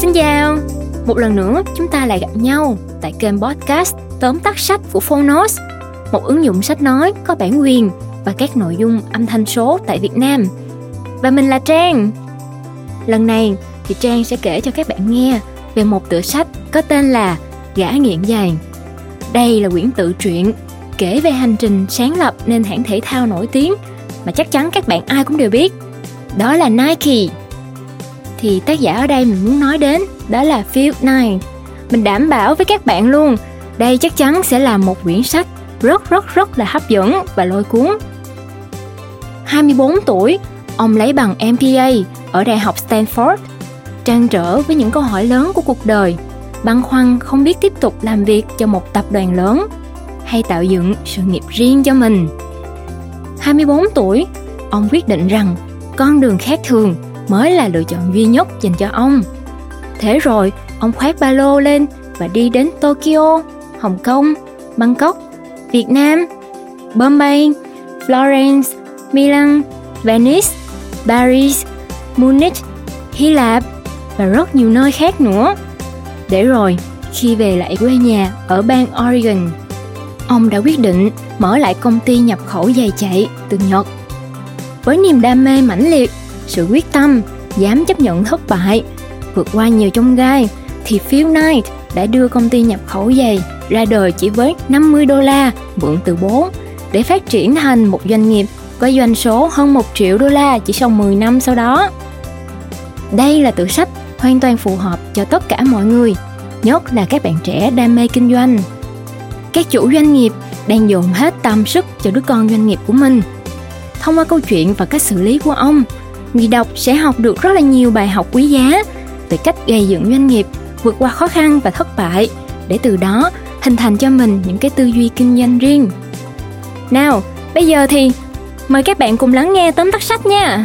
Xin chào, một lần nữa chúng ta lại gặp nhau tại kênh podcast tóm tắt sách của Phonos, một ứng dụng sách nói có bản quyền và các nội dung âm thanh số tại Việt Nam. Và mình là Trang. Lần này thì Trang sẽ kể cho các bạn nghe về một tựa sách có tên là Gã nghiện vàng. Đây là quyển tự truyện kể về hành trình sáng lập nên hãng thể thao nổi tiếng mà chắc chắn các bạn ai cũng đều biết. Đó là Nike. Thì tác giả ở đây mình muốn nói đến đó là Field này Mình đảm bảo với các bạn luôn, đây chắc chắn sẽ là một quyển sách rất rất rất là hấp dẫn và lôi cuốn. 24 tuổi, ông lấy bằng MBA ở Đại học Stanford, trang trở với những câu hỏi lớn của cuộc đời, băn khoăn không biết tiếp tục làm việc cho một tập đoàn lớn hay tạo dựng sự nghiệp riêng cho mình. 24 tuổi, ông quyết định rằng con đường khác thường mới là lựa chọn duy nhất dành cho ông. Thế rồi, ông khoác ba lô lên và đi đến Tokyo, Hồng Kông, Bangkok, Việt Nam, Bombay, Florence, Milan, Venice, Paris, Munich, Hy Lạp và rất nhiều nơi khác nữa. Để rồi, khi về lại quê nhà ở bang Oregon, ông đã quyết định mở lại công ty nhập khẩu giày chạy từ Nhật. Với niềm đam mê mãnh liệt, sự quyết tâm, dám chấp nhận thất bại, vượt qua nhiều chông gai, thì Phil Knight đã đưa công ty nhập khẩu giày ra đời chỉ với 50 đô la mượn từ bố để phát triển thành một doanh nghiệp có doanh số hơn 1 triệu đô la chỉ sau 10 năm sau đó. Đây là tự sách hoàn toàn phù hợp cho tất cả mọi người, nhất là các bạn trẻ đam mê kinh doanh. Các chủ doanh nghiệp đang dồn hết tâm sức cho đứa con doanh nghiệp của mình. Thông qua câu chuyện và cách xử lý của ông, người đọc sẽ học được rất là nhiều bài học quý giá về cách gây dựng doanh nghiệp, vượt qua khó khăn và thất bại để từ đó hình thành cho mình những cái tư duy kinh doanh riêng. Nào, bây giờ thì mời các bạn cùng lắng nghe tóm tắt sách nha.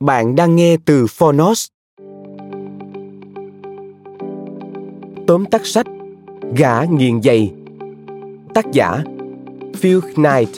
Bạn đang nghe từ Phonos. Tóm tắt sách Gã nghiền giày Tác giả Phil Knight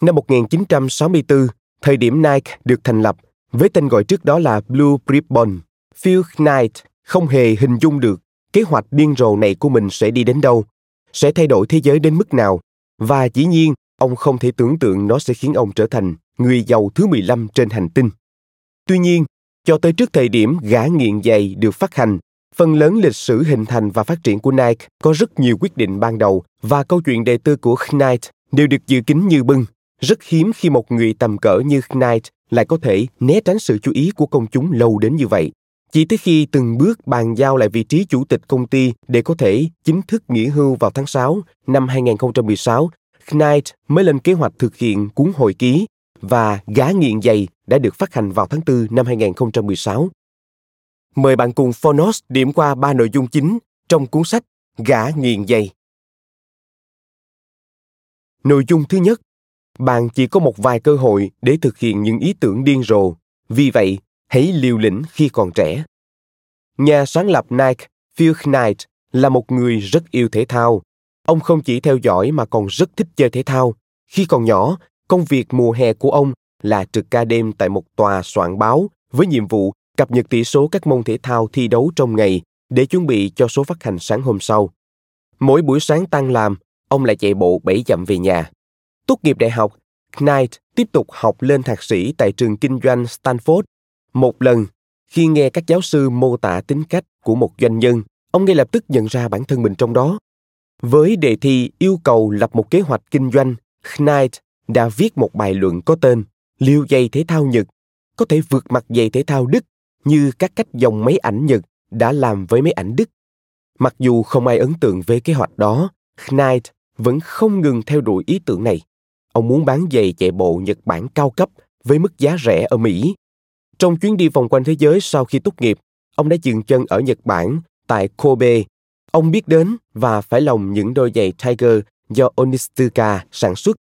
Năm 1964, thời điểm Nike được thành lập với tên gọi trước đó là Blue Ribbon, Phil Knight không hề hình dung được kế hoạch điên rồ này của mình sẽ đi đến đâu, sẽ thay đổi thế giới đến mức nào. Và dĩ nhiên, ông không thể tưởng tượng nó sẽ khiến ông trở thành người giàu thứ 15 trên hành tinh. Tuy nhiên, cho tới trước thời điểm gã nghiện giày được phát hành, phần lớn lịch sử hình thành và phát triển của Nike có rất nhiều quyết định ban đầu và câu chuyện đề tư của Knight đều được dự kín như bưng. Rất hiếm khi một người tầm cỡ như Knight lại có thể né tránh sự chú ý của công chúng lâu đến như vậy. Chỉ tới khi từng bước bàn giao lại vị trí chủ tịch công ty để có thể chính thức nghỉ hưu vào tháng 6 năm 2016, Knight mới lên kế hoạch thực hiện cuốn hồi ký và Gã nghiện giày đã được phát hành vào tháng 4 năm 2016. Mời bạn cùng Phonos điểm qua ba nội dung chính trong cuốn sách Gã nghiện giày. Nội dung thứ nhất, bạn chỉ có một vài cơ hội để thực hiện những ý tưởng điên rồ. Vì vậy, hãy liều lĩnh khi còn trẻ. Nhà sáng lập Nike, Phil Knight, là một người rất yêu thể thao. Ông không chỉ theo dõi mà còn rất thích chơi thể thao. Khi còn nhỏ, công việc mùa hè của ông là trực ca đêm tại một tòa soạn báo với nhiệm vụ cập nhật tỷ số các môn thể thao thi đấu trong ngày để chuẩn bị cho số phát hành sáng hôm sau. Mỗi buổi sáng tăng làm, ông lại chạy bộ 7 dặm về nhà. Tốt nghiệp đại học, Knight tiếp tục học lên thạc sĩ tại trường kinh doanh Stanford một lần, khi nghe các giáo sư mô tả tính cách của một doanh nhân, ông ngay lập tức nhận ra bản thân mình trong đó. Với đề thi yêu cầu lập một kế hoạch kinh doanh, Knight đã viết một bài luận có tên Liêu giày thể thao Nhật có thể vượt mặt giày thể thao Đức như các cách dòng máy ảnh Nhật đã làm với máy ảnh Đức. Mặc dù không ai ấn tượng với kế hoạch đó, Knight vẫn không ngừng theo đuổi ý tưởng này. Ông muốn bán giày chạy bộ Nhật Bản cao cấp với mức giá rẻ ở Mỹ trong chuyến đi vòng quanh thế giới sau khi tốt nghiệp, ông đã dừng chân ở Nhật Bản, tại Kobe. Ông biết đến và phải lòng những đôi giày Tiger do Onitsuka sản xuất.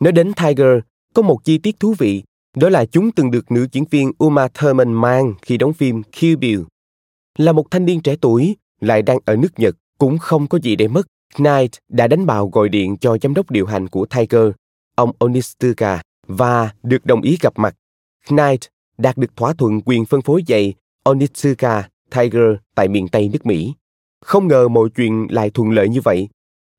Nói đến Tiger, có một chi tiết thú vị, đó là chúng từng được nữ diễn viên Uma Thurman mang khi đóng phim Kill Bill. Là một thanh niên trẻ tuổi, lại đang ở nước Nhật, cũng không có gì để mất. Knight đã đánh bào gọi điện cho giám đốc điều hành của Tiger, ông Onitsuka, và được đồng ý gặp mặt. Knight đạt được thỏa thuận quyền phân phối giày Onitsuka Tiger tại miền Tây nước Mỹ. Không ngờ mọi chuyện lại thuận lợi như vậy.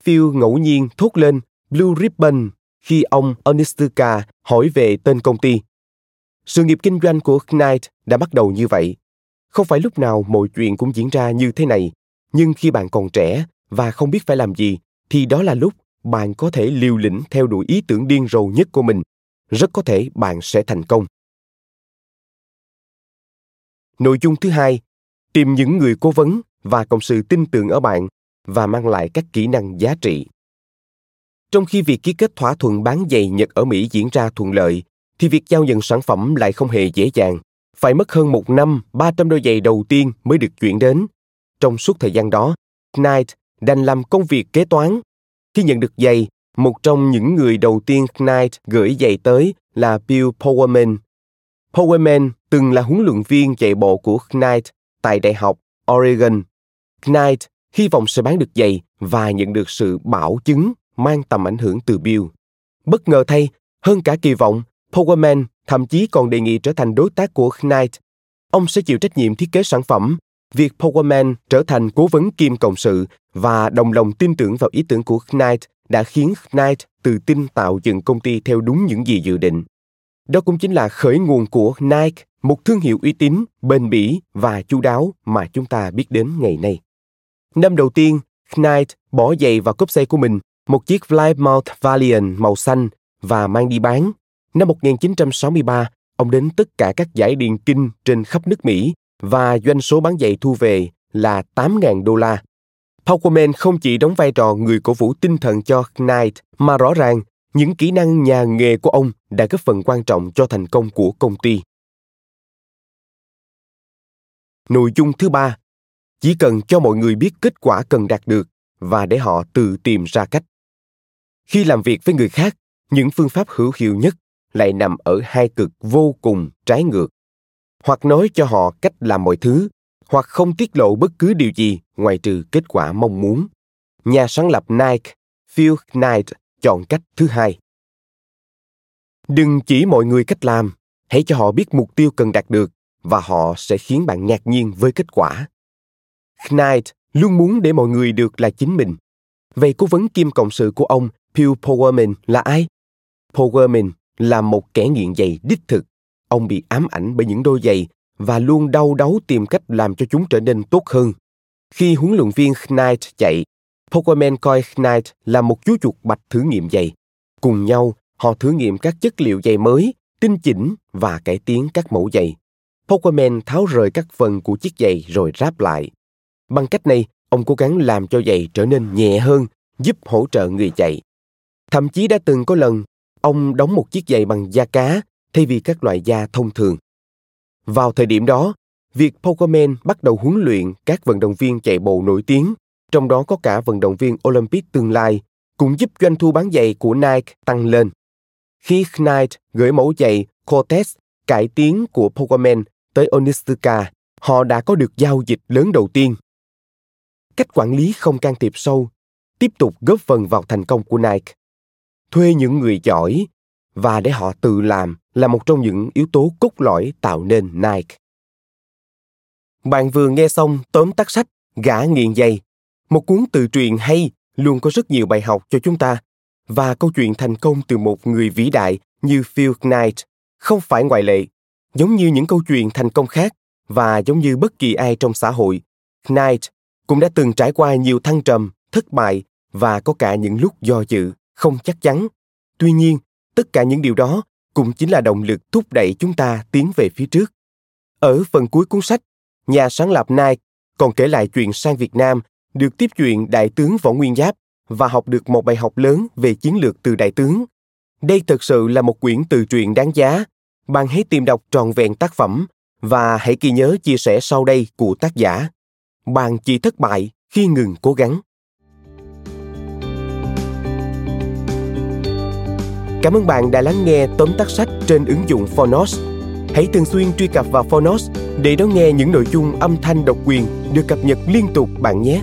Phil ngẫu nhiên thốt lên Blue Ribbon khi ông Onitsuka hỏi về tên công ty. Sự nghiệp kinh doanh của Knight đã bắt đầu như vậy. Không phải lúc nào mọi chuyện cũng diễn ra như thế này, nhưng khi bạn còn trẻ và không biết phải làm gì, thì đó là lúc bạn có thể liều lĩnh theo đuổi ý tưởng điên rồ nhất của mình. Rất có thể bạn sẽ thành công. Nội dung thứ hai, tìm những người cố vấn và cộng sự tin tưởng ở bạn và mang lại các kỹ năng giá trị. Trong khi việc ký kết thỏa thuận bán giày Nhật ở Mỹ diễn ra thuận lợi, thì việc giao nhận sản phẩm lại không hề dễ dàng. Phải mất hơn một năm, 300 đôi giày đầu tiên mới được chuyển đến. Trong suốt thời gian đó, Knight đành làm công việc kế toán. Khi nhận được giày, một trong những người đầu tiên Knight gửi giày tới là Bill Powerman. Powerman từng là huấn luyện viên chạy bộ của Knight tại Đại học Oregon. Knight hy vọng sẽ bán được giày và nhận được sự bảo chứng mang tầm ảnh hưởng từ Bill. Bất ngờ thay, hơn cả kỳ vọng, Powerman thậm chí còn đề nghị trở thành đối tác của Knight. Ông sẽ chịu trách nhiệm thiết kế sản phẩm. Việc Powerman trở thành cố vấn kim cộng sự và đồng lòng tin tưởng vào ý tưởng của Knight đã khiến Knight tự tin tạo dựng công ty theo đúng những gì dự định. Đó cũng chính là khởi nguồn của Nike, một thương hiệu uy tín, bền bỉ và chu đáo mà chúng ta biết đến ngày nay. Năm đầu tiên, Knight bỏ giày vào cốp xe của mình, một chiếc Plymouth Valiant màu xanh và mang đi bán. Năm 1963, ông đến tất cả các giải điền kinh trên khắp nước Mỹ và doanh số bán giày thu về là 8.000 đô la. Powerman không chỉ đóng vai trò người cổ vũ tinh thần cho Knight, mà rõ ràng những kỹ năng nhà nghề của ông đã góp phần quan trọng cho thành công của công ty. Nội dung thứ ba, chỉ cần cho mọi người biết kết quả cần đạt được và để họ tự tìm ra cách. Khi làm việc với người khác, những phương pháp hữu hiệu nhất lại nằm ở hai cực vô cùng trái ngược. Hoặc nói cho họ cách làm mọi thứ, hoặc không tiết lộ bất cứ điều gì ngoài trừ kết quả mong muốn. Nhà sáng lập Nike, Phil Knight chọn cách thứ hai đừng chỉ mọi người cách làm hãy cho họ biết mục tiêu cần đạt được và họ sẽ khiến bạn ngạc nhiên với kết quả knight luôn muốn để mọi người được là chính mình vậy cố vấn kim cộng sự của ông Phil Powerman là ai? Powerman là một kẻ nghiện giày đích thực. Ông bị ám ảnh bởi những đôi giày và luôn đau đáu tìm cách làm cho chúng trở nên tốt hơn. Khi huấn luyện viên Knight chạy, Pokémon coi Knight là một chú chuột bạch thử nghiệm giày. Cùng nhau, họ thử nghiệm các chất liệu giày mới, tinh chỉnh và cải tiến các mẫu giày. Pokémon tháo rời các phần của chiếc giày rồi ráp lại. Bằng cách này, ông cố gắng làm cho giày trở nên nhẹ hơn, giúp hỗ trợ người chạy. Thậm chí đã từng có lần, ông đóng một chiếc giày bằng da cá thay vì các loại da thông thường. Vào thời điểm đó, việc Pokémon bắt đầu huấn luyện các vận động viên chạy bộ nổi tiếng trong đó có cả vận động viên Olympic tương lai, cũng giúp doanh thu bán giày của Nike tăng lên. Khi Knight gửi mẫu giày Cortez cải tiến của Pokémon tới Onistuka, họ đã có được giao dịch lớn đầu tiên. Cách quản lý không can thiệp sâu tiếp tục góp phần vào thành công của Nike. Thuê những người giỏi và để họ tự làm là một trong những yếu tố cốt lõi tạo nên Nike. Bạn vừa nghe xong tóm tắt sách Gã nghiện giày một cuốn tự truyện hay luôn có rất nhiều bài học cho chúng ta và câu chuyện thành công từ một người vĩ đại như Phil Knight không phải ngoại lệ. Giống như những câu chuyện thành công khác và giống như bất kỳ ai trong xã hội, Knight cũng đã từng trải qua nhiều thăng trầm, thất bại và có cả những lúc do dự, không chắc chắn. Tuy nhiên, tất cả những điều đó cũng chính là động lực thúc đẩy chúng ta tiến về phía trước. Ở phần cuối cuốn sách, nhà sáng lập Nike còn kể lại chuyện sang Việt Nam được tiếp chuyện Đại tướng Võ Nguyên Giáp và học được một bài học lớn về chiến lược từ Đại tướng. Đây thật sự là một quyển từ truyện đáng giá. Bạn hãy tìm đọc trọn vẹn tác phẩm và hãy ghi nhớ chia sẻ sau đây của tác giả. Bạn chỉ thất bại khi ngừng cố gắng. Cảm ơn bạn đã lắng nghe tóm tắt sách trên ứng dụng Phonos. Hãy thường xuyên truy cập vào Phonos để đón nghe những nội dung âm thanh độc quyền được cập nhật liên tục bạn nhé.